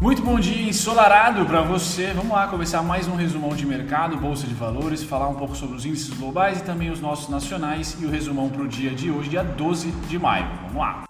Muito bom dia ensolarado para você. Vamos lá começar mais um resumão de mercado, bolsa de valores, falar um pouco sobre os índices globais e também os nossos nacionais e o resumão para o dia de hoje, dia 12 de maio. Vamos lá.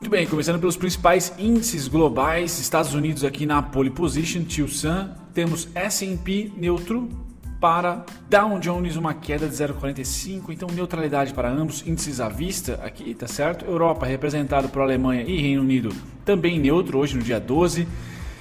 Muito bem, começando pelos principais índices globais, Estados Unidos aqui na pole position, Tio Sam, temos S&P neutro, para Dow Jones uma queda de 0,45, então neutralidade para ambos, índices à vista aqui, tá certo? Europa representado por Alemanha e Reino Unido também neutro hoje no dia 12.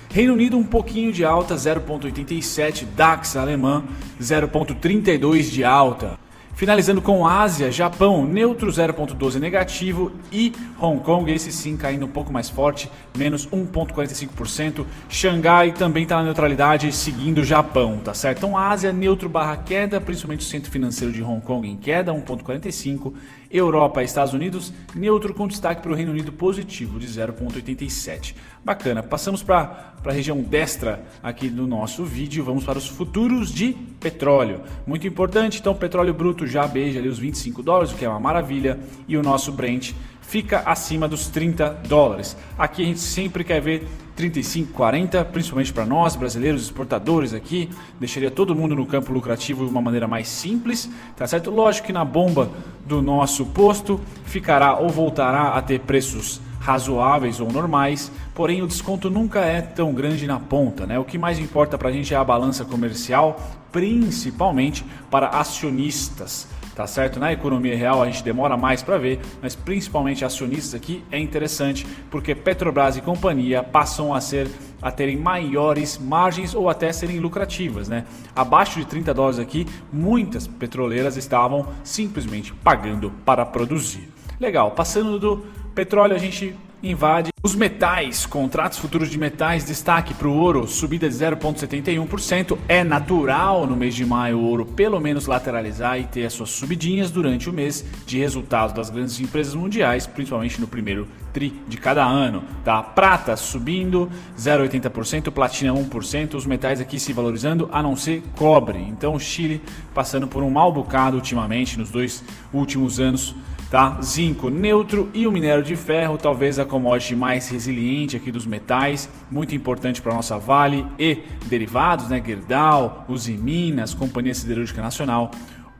Reino Unido um pouquinho de alta, 0,87, DAX alemã 0,32 de alta. Finalizando com Ásia, Japão neutro 0,12 negativo e Hong Kong, esse sim caindo um pouco mais forte, menos 1,45%. Xangai também está na neutralidade, seguindo o Japão, tá certo? Então Ásia neutro barra queda, principalmente o centro financeiro de Hong Kong em queda, 1,45%. Europa e Estados Unidos neutro com destaque para o Reino Unido positivo de 0,87. Bacana, passamos para a região destra aqui do nosso vídeo, vamos para os futuros de petróleo. Muito importante, então petróleo bruto já beija ali os 25 dólares, o que é uma maravilha, e o nosso Brent fica acima dos 30 dólares. Aqui a gente sempre quer ver 35, 40, principalmente para nós brasileiros exportadores aqui, deixaria todo mundo no campo lucrativo de uma maneira mais simples, tá certo? Lógico que na bomba do nosso posto ficará ou voltará a ter preços razoáveis ou normais, porém o desconto nunca é tão grande na ponta. Né? O que mais importa para a gente é a balança comercial, principalmente para acionistas. Tá certo? Na economia real a gente demora mais para ver, mas principalmente acionistas aqui é interessante porque Petrobras e companhia passam a ser a terem maiores margens ou até serem lucrativas, né? Abaixo de 30 dólares aqui, muitas petroleiras estavam simplesmente pagando para produzir. Legal, passando do Petróleo a gente invade os metais, contratos futuros de metais, destaque para o ouro, subida de 0,71%. É natural no mês de maio o ouro pelo menos lateralizar e ter as suas subidinhas durante o mês de resultados das grandes empresas mundiais, principalmente no primeiro tri de cada ano. Tá? Prata subindo 0,80%, platina 1%, os metais aqui se valorizando, a não ser cobre. Então o Chile passando por um mal bocado ultimamente, nos dois últimos anos tá? Zinco neutro e o minério de ferro, talvez a commodity mais resiliente aqui dos metais, muito importante para a nossa Vale e derivados, né? Gerdau, Usiminas, Companhia Siderúrgica Nacional.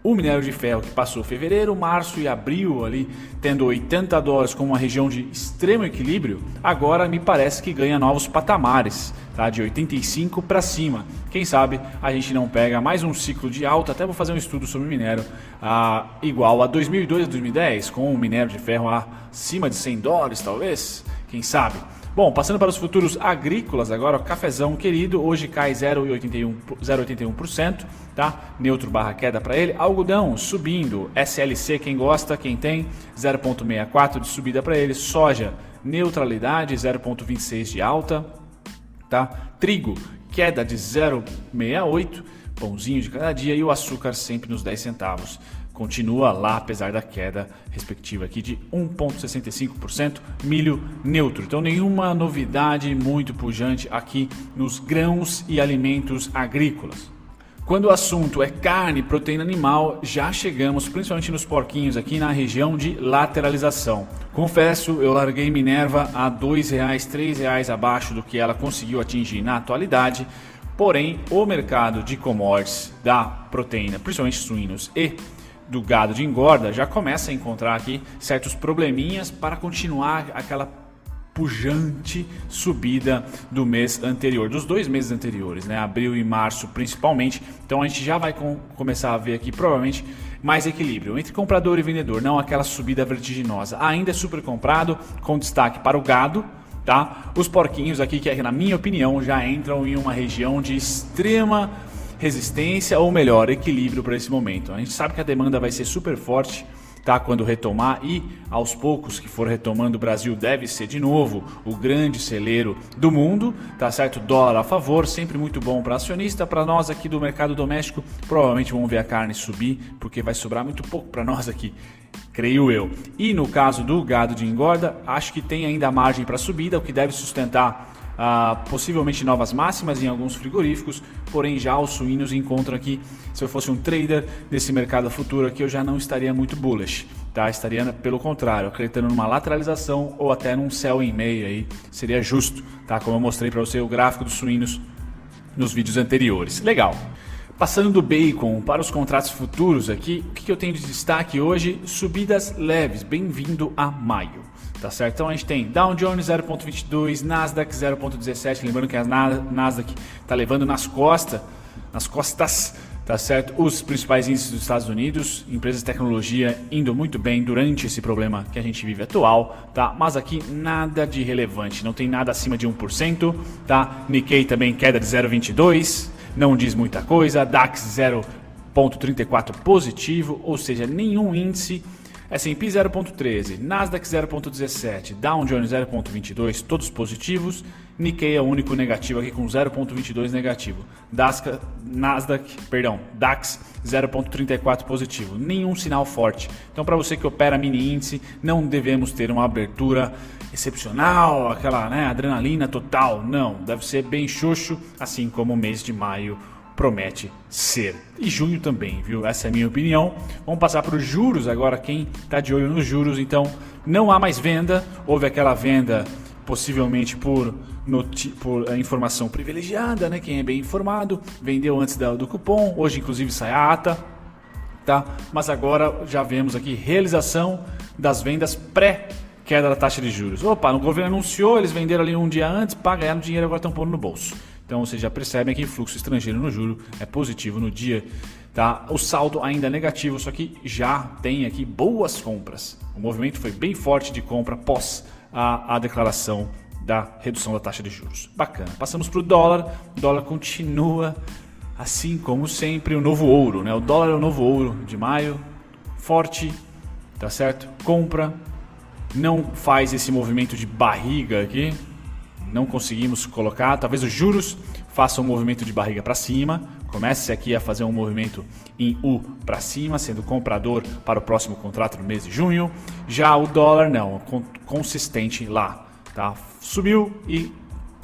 O minério de ferro que passou fevereiro, março e abril ali tendo 80 dólares como uma região de extremo equilíbrio, agora me parece que ganha novos patamares, tá? De 85 para cima. Quem sabe a gente não pega mais um ciclo de alta, até vou fazer um estudo sobre minério ah, igual a 2002 a 2010, com o minério de ferro acima de 100 dólares talvez, quem sabe. Bom, passando para os futuros agrícolas agora, o cafezão querido hoje cai 0,81%, tá? Neutro barra queda para ele. Algodão subindo, SLC quem gosta, quem tem, 0,64 de subida para ele. Soja, neutralidade, 0,26 de alta, tá? Trigo, queda de 0,68, pãozinho de cada dia e o açúcar sempre nos 10 centavos continua lá, apesar da queda respectiva aqui de 1,65%, milho neutro. Então, nenhuma novidade muito pujante aqui nos grãos e alimentos agrícolas. Quando o assunto é carne, proteína animal, já chegamos principalmente nos porquinhos aqui na região de lateralização. Confesso, eu larguei Minerva a R$ 2,00, R$ 3,00 abaixo do que ela conseguiu atingir na atualidade. Porém, o mercado de commodities da proteína, principalmente suínos e do gado de engorda já começa a encontrar aqui certos probleminhas para continuar aquela pujante subida do mês anterior, dos dois meses anteriores, né? Abril e março principalmente. Então a gente já vai com, começar a ver aqui provavelmente mais equilíbrio entre comprador e vendedor, não aquela subida vertiginosa. Ainda é super comprado, com destaque para o gado, tá? Os porquinhos aqui que na minha opinião já entram em uma região de extrema resistência ou melhor, equilíbrio para esse momento. A gente sabe que a demanda vai ser super forte tá? Quando retomar e aos poucos que for retomando, o Brasil deve ser de novo o grande celeiro do mundo, tá certo? Dólar a favor, sempre muito bom para acionista, para nós aqui do mercado doméstico, provavelmente vamos ver a carne subir, porque vai sobrar muito pouco para nós aqui, creio eu. E no caso do gado de engorda, acho que tem ainda margem para subida, o que deve sustentar ah, possivelmente novas máximas em alguns frigoríficos, porém já os suínos encontram aqui, se eu fosse um trader desse mercado futuro aqui, eu já não estaria muito bullish, tá? Estaria pelo contrário, acreditando numa lateralização ou até num sell em meio aí, seria justo, tá? Como eu mostrei para você o gráfico dos suínos nos vídeos anteriores. Legal. Passando do bacon para os contratos futuros aqui, o que eu tenho de destaque hoje? Subidas leves, bem-vindo a maio. Tá certo? Então a gente tem Dow Jones 0.22, Nasdaq 0.17, lembrando que a Nasdaq está levando nas costas, nas costas, tá certo? Os principais índices dos Estados Unidos, empresas de tecnologia indo muito bem durante esse problema que a gente vive atual, tá? Mas aqui nada de relevante, não tem nada acima de 1%, tá? Nikkei também queda de 0.22, não diz muita coisa, DAX 0.34 positivo, ou seja, nenhum índice S&P 0.13, Nasdaq 0.17, Dow Jones 0.22, todos positivos. Nikkei é o único negativo aqui com 0.22 negativo. Dasca, Nasdaq, perdão, DAX 0.34 positivo. Nenhum sinal forte. Então para você que opera mini índice, não devemos ter uma abertura excepcional, aquela né, adrenalina total. Não, deve ser bem xoxo, assim como o mês de maio promete ser. E junho também, viu? Essa é a minha opinião. Vamos passar para os juros agora. Quem está de olho nos juros, então não há mais venda. Houve aquela venda possivelmente por, por eh, informação privilegiada, né? Quem é bem informado vendeu antes do cupom. Hoje, inclusive, sai a ata. Tá? Mas agora já vemos aqui realização das vendas pré queda da taxa de juros. Opa, o governo anunciou, eles venderam ali um dia antes, para ganhar dinheiro, agora estão pondo no bolso. Então vocês já percebem que fluxo estrangeiro no juro é positivo no dia. Tá? O saldo ainda é negativo, só que já tem aqui boas compras. O movimento foi bem forte de compra pós a, a declaração da redução da taxa de juros. Bacana. Passamos para o dólar. O dólar continua assim como sempre o novo ouro. Né? O dólar é o novo ouro de maio. Forte, tá certo? Compra. Não faz esse movimento de barriga aqui, não conseguimos colocar. Talvez os juros façam um movimento de barriga para cima. Comece aqui a fazer um movimento em U para cima, sendo comprador para o próximo contrato no mês de junho. Já o dólar não, consistente lá, tá? Subiu e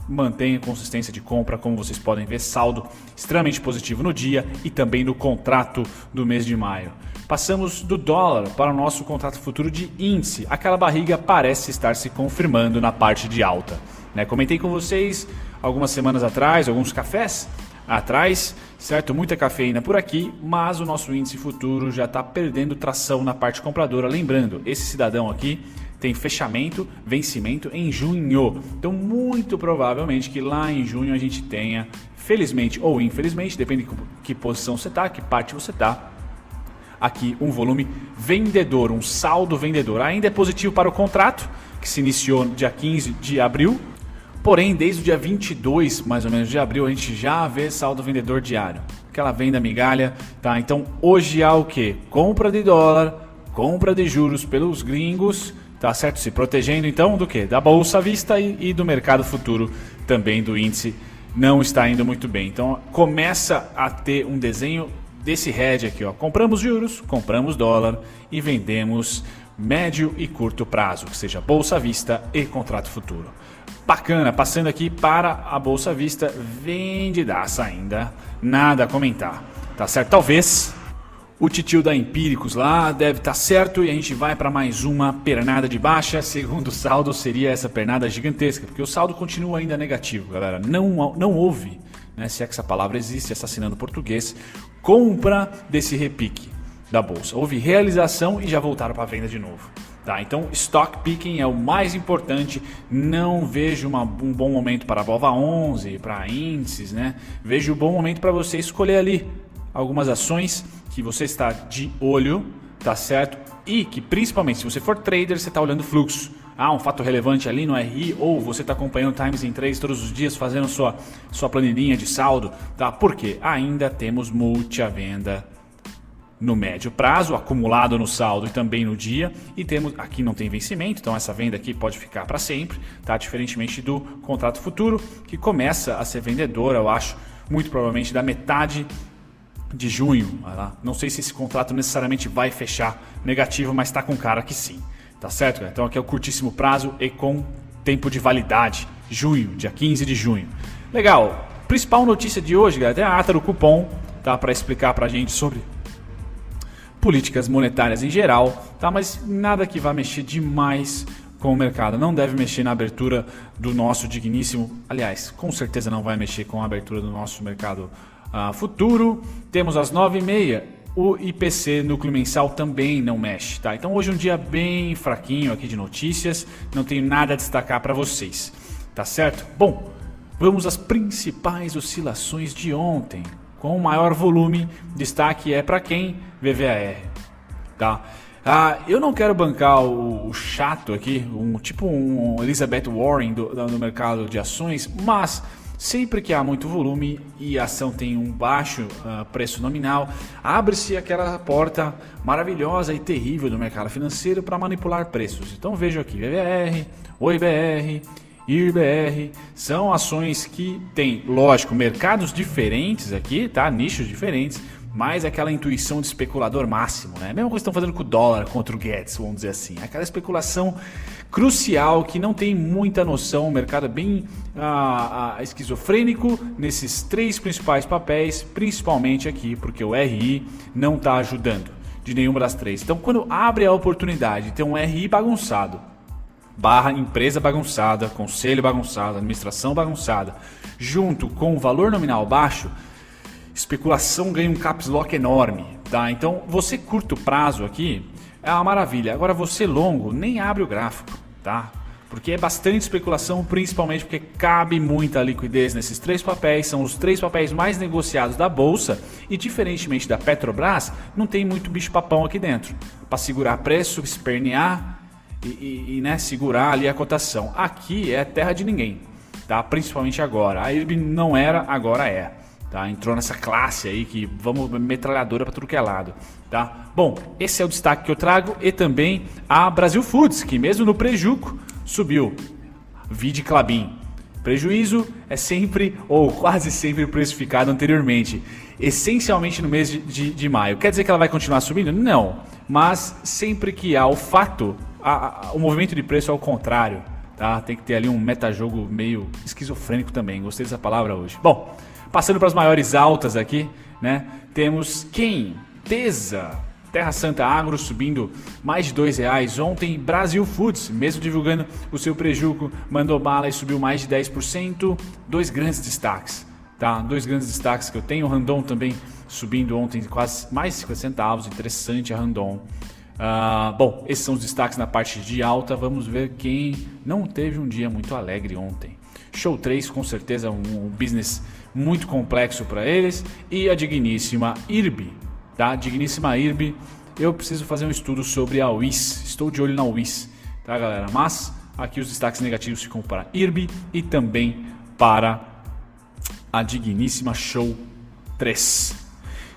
mantém consistência de compra, como vocês podem ver, saldo extremamente positivo no dia e também no contrato do mês de maio. Passamos do dólar para o nosso contrato futuro de índice. Aquela barriga parece estar se confirmando na parte de alta. Né? Comentei com vocês algumas semanas atrás, alguns cafés atrás, certo? Muita cafeína por aqui, mas o nosso índice futuro já está perdendo tração na parte compradora. Lembrando, esse cidadão aqui tem fechamento, vencimento em junho. Então, muito provavelmente que lá em junho a gente tenha, felizmente ou infelizmente, depende de que posição você está, que parte você está, aqui um volume vendedor, um saldo vendedor. Ainda é positivo para o contrato, que se iniciou dia 15 de abril, Porém, desde o dia 22, mais ou menos, de abril, a gente já vê saldo vendedor diário. Aquela venda migalha, tá? Então, hoje há o que? Compra de dólar, compra de juros pelos gringos, tá certo? Se protegendo, então, do que? Da bolsa à vista e, e do mercado futuro também do índice não está indo muito bem. Então, começa a ter um desenho desse head aqui, ó. Compramos juros, compramos dólar e vendemos médio e curto prazo, que seja bolsa à vista e contrato futuro. Bacana, passando aqui para a Bolsa Vista, vendidaça ainda, nada a comentar, tá certo? Talvez o titio da Empíricos lá deve estar tá certo e a gente vai para mais uma pernada de baixa. Segundo o saldo, seria essa pernada gigantesca, porque o saldo continua ainda negativo, galera. Não, não houve, né, se é que essa palavra existe, assassinando português, compra desse repique da bolsa. Houve realização e já voltaram para a venda de novo. Tá, então, stock picking é o mais importante. Não vejo uma, um bom momento para a Bova 11, para índices, né? Vejo um bom momento para você escolher ali algumas ações que você está de olho, tá certo? E que principalmente, se você for trader, você está olhando fluxo. Ah, um fato relevante ali no RI, ou você está acompanhando Times em 3 todos os dias, fazendo sua, sua planilhinha de saldo, tá? Porque ainda temos multi venda no médio prazo, acumulado no saldo e também no dia. E temos aqui não tem vencimento, então essa venda aqui pode ficar para sempre, tá? Diferentemente do contrato futuro, que começa a ser vendedor, eu acho, muito provavelmente da metade de junho. Não sei se esse contrato necessariamente vai fechar negativo, mas está com cara que sim. Tá certo? Então aqui é o curtíssimo prazo e com tempo de validade junho, dia 15 de junho. Legal. Principal notícia de hoje, galera, tem a ata do cupom, tá? Para explicar pra gente sobre políticas monetárias em geral, tá? Mas nada que vá mexer demais com o mercado. Não deve mexer na abertura do nosso digníssimo. Aliás, com certeza não vai mexer com a abertura do nosso mercado uh, futuro. Temos às 9h30. O IPC núcleo mensal também não mexe, tá? Então hoje é um dia bem fraquinho aqui de notícias, não tenho nada a destacar para vocês, tá certo? Bom, vamos às principais oscilações de ontem. Com o maior volume, destaque é para quem? VVAR, tá? Ah, eu não quero bancar o, o, chato aqui, um tipo um Elizabeth Warren do, do, mercado de ações, mas sempre que há muito volume e a ação tem um baixo uh, preço nominal, abre-se aquela porta maravilhosa e terrível do mercado financeiro para manipular preços. Então vejo aqui VBR, OIBR, IRBR, são ações que têm, lógico, mercados diferentes aqui, tá? Nichos diferentes mais aquela intuição de especulador máximo, né? Mesma coisa que estão fazendo com o dólar contra o Guedes, vamos dizer assim. Aquela especulação crucial que não tem muita noção, o mercado é bem ah, ah, esquizofrênico nesses três principais papéis, principalmente aqui, porque o RI não está ajudando de nenhuma das três. Então, quando abre a oportunidade de ter um RI bagunçado, barra empresa bagunçada, conselho bagunçado, administração bagunçada, junto com o valor nominal baixo, especulação ganha um caps lock enorme, tá? Então, você curto prazo aqui é uma maravilha. Agora, você longo nem abre o gráfico, tá? Porque é bastante especulação, principalmente porque cabe muita liquidez nesses três papéis, são os três papéis mais negociados da bolsa e diferentemente da Petrobras, não tem muito bicho-papão aqui dentro para segurar preço, espernear e, e, e né, segurar ali a cotação. Aqui é terra de ninguém, tá? Principalmente agora. A IRB não era, agora é. Tá? Entrou nessa classe aí que vamos metralhadora para tudo que é lado. Tá? Bom, esse é o destaque que eu trago e também a Brasil Foods, que mesmo no prejuco subiu. Vide Clabin. Prejuízo é sempre ou quase sempre precificado anteriormente, essencialmente no mês de, de, de, maio. Quer dizer que ela vai continuar subindo? Não. Mas sempre que há o fato, a, a, o movimento de preço é o contrário. Tá? Tem que ter ali um metajogo meio esquizofrênico também. Gostei dessa palavra hoje. Bom, Passando para as maiores altas aqui, né? Temos quem? Tesa. Terra Santa Agro subindo mais de dois reais ontem. Brasil Foods, mesmo divulgando o seu prejuco, mandou bala e subiu mais de 10%. Dois grandes destaques, tá? Dois grandes destaques que eu tenho. Randon também subindo ontem quase mais de 50 centavos. Interessante a Randon. Uh, bom, esses são os destaques na parte de alta. Vamos ver quem não teve um dia muito alegre ontem. Show 3, com certeza, um, um business muito complexo para eles. E a digníssima IRB, tá? Digníssima IRB, eu preciso fazer um estudo sobre a WIS. Estou de olho na WIS, tá, galera? Mas aqui os destaques negativos ficam para IRB e também para a digníssima Show 3.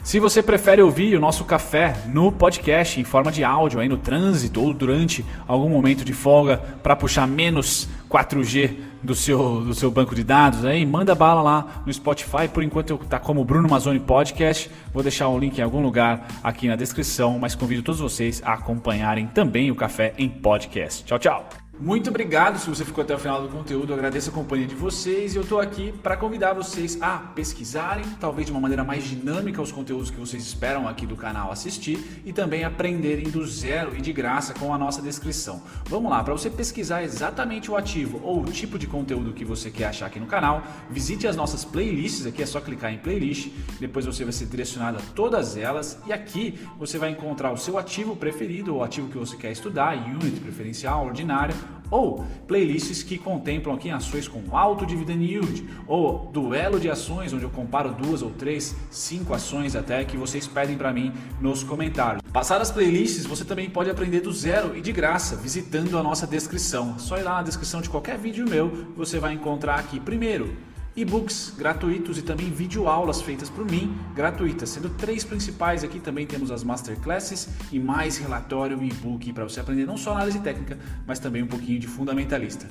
Se você prefere ouvir o nosso café no podcast em forma de áudio, aí no trânsito ou durante algum momento de folga para puxar menos 4G do seu, do seu banco de dados, aí manda bala lá no Spotify. Por enquanto eu tá como Bruno Mazoni Podcast. Vou deixar o link em algum lugar aqui na descrição, mas convido todos vocês a acompanharem também o café em podcast. Tchau, tchau. Muito obrigado se você ficou até o final do conteúdo, eu agradeço a companhia de vocês e eu estou aqui para convidar vocês a pesquisarem, talvez de uma maneira mais dinâmica, os conteúdos que vocês esperam aqui do canal assistir e também aprenderem do zero e de graça com a nossa descrição. Vamos lá, para você pesquisar exatamente o ativo ou o tipo de conteúdo que você quer achar aqui no canal, visite as nossas playlists, aqui é só clicar em playlist, depois você vai ser direcionado a todas elas e aqui você vai encontrar o seu ativo preferido, o ativo que você quer estudar, unit preferencial, ordinária ou playlists que contemplam aqui ações com alto dividend yield, ou duelo de ações, onde eu comparo duas ou três, cinco ações até que vocês pedem para mim nos comentários. Passadas as playlists, você também pode aprender do zero e de graça, visitando a nossa descrição. Só ir lá na descrição de qualquer vídeo meu, você vai encontrar aqui primeiro e-books gratuitos e também videoaulas feitas por mim, gratuitas, sendo três principais aqui também temos as masterclasses e mais relatório e e-book para você aprender não só análise técnica, mas também um pouquinho de fundamentalista.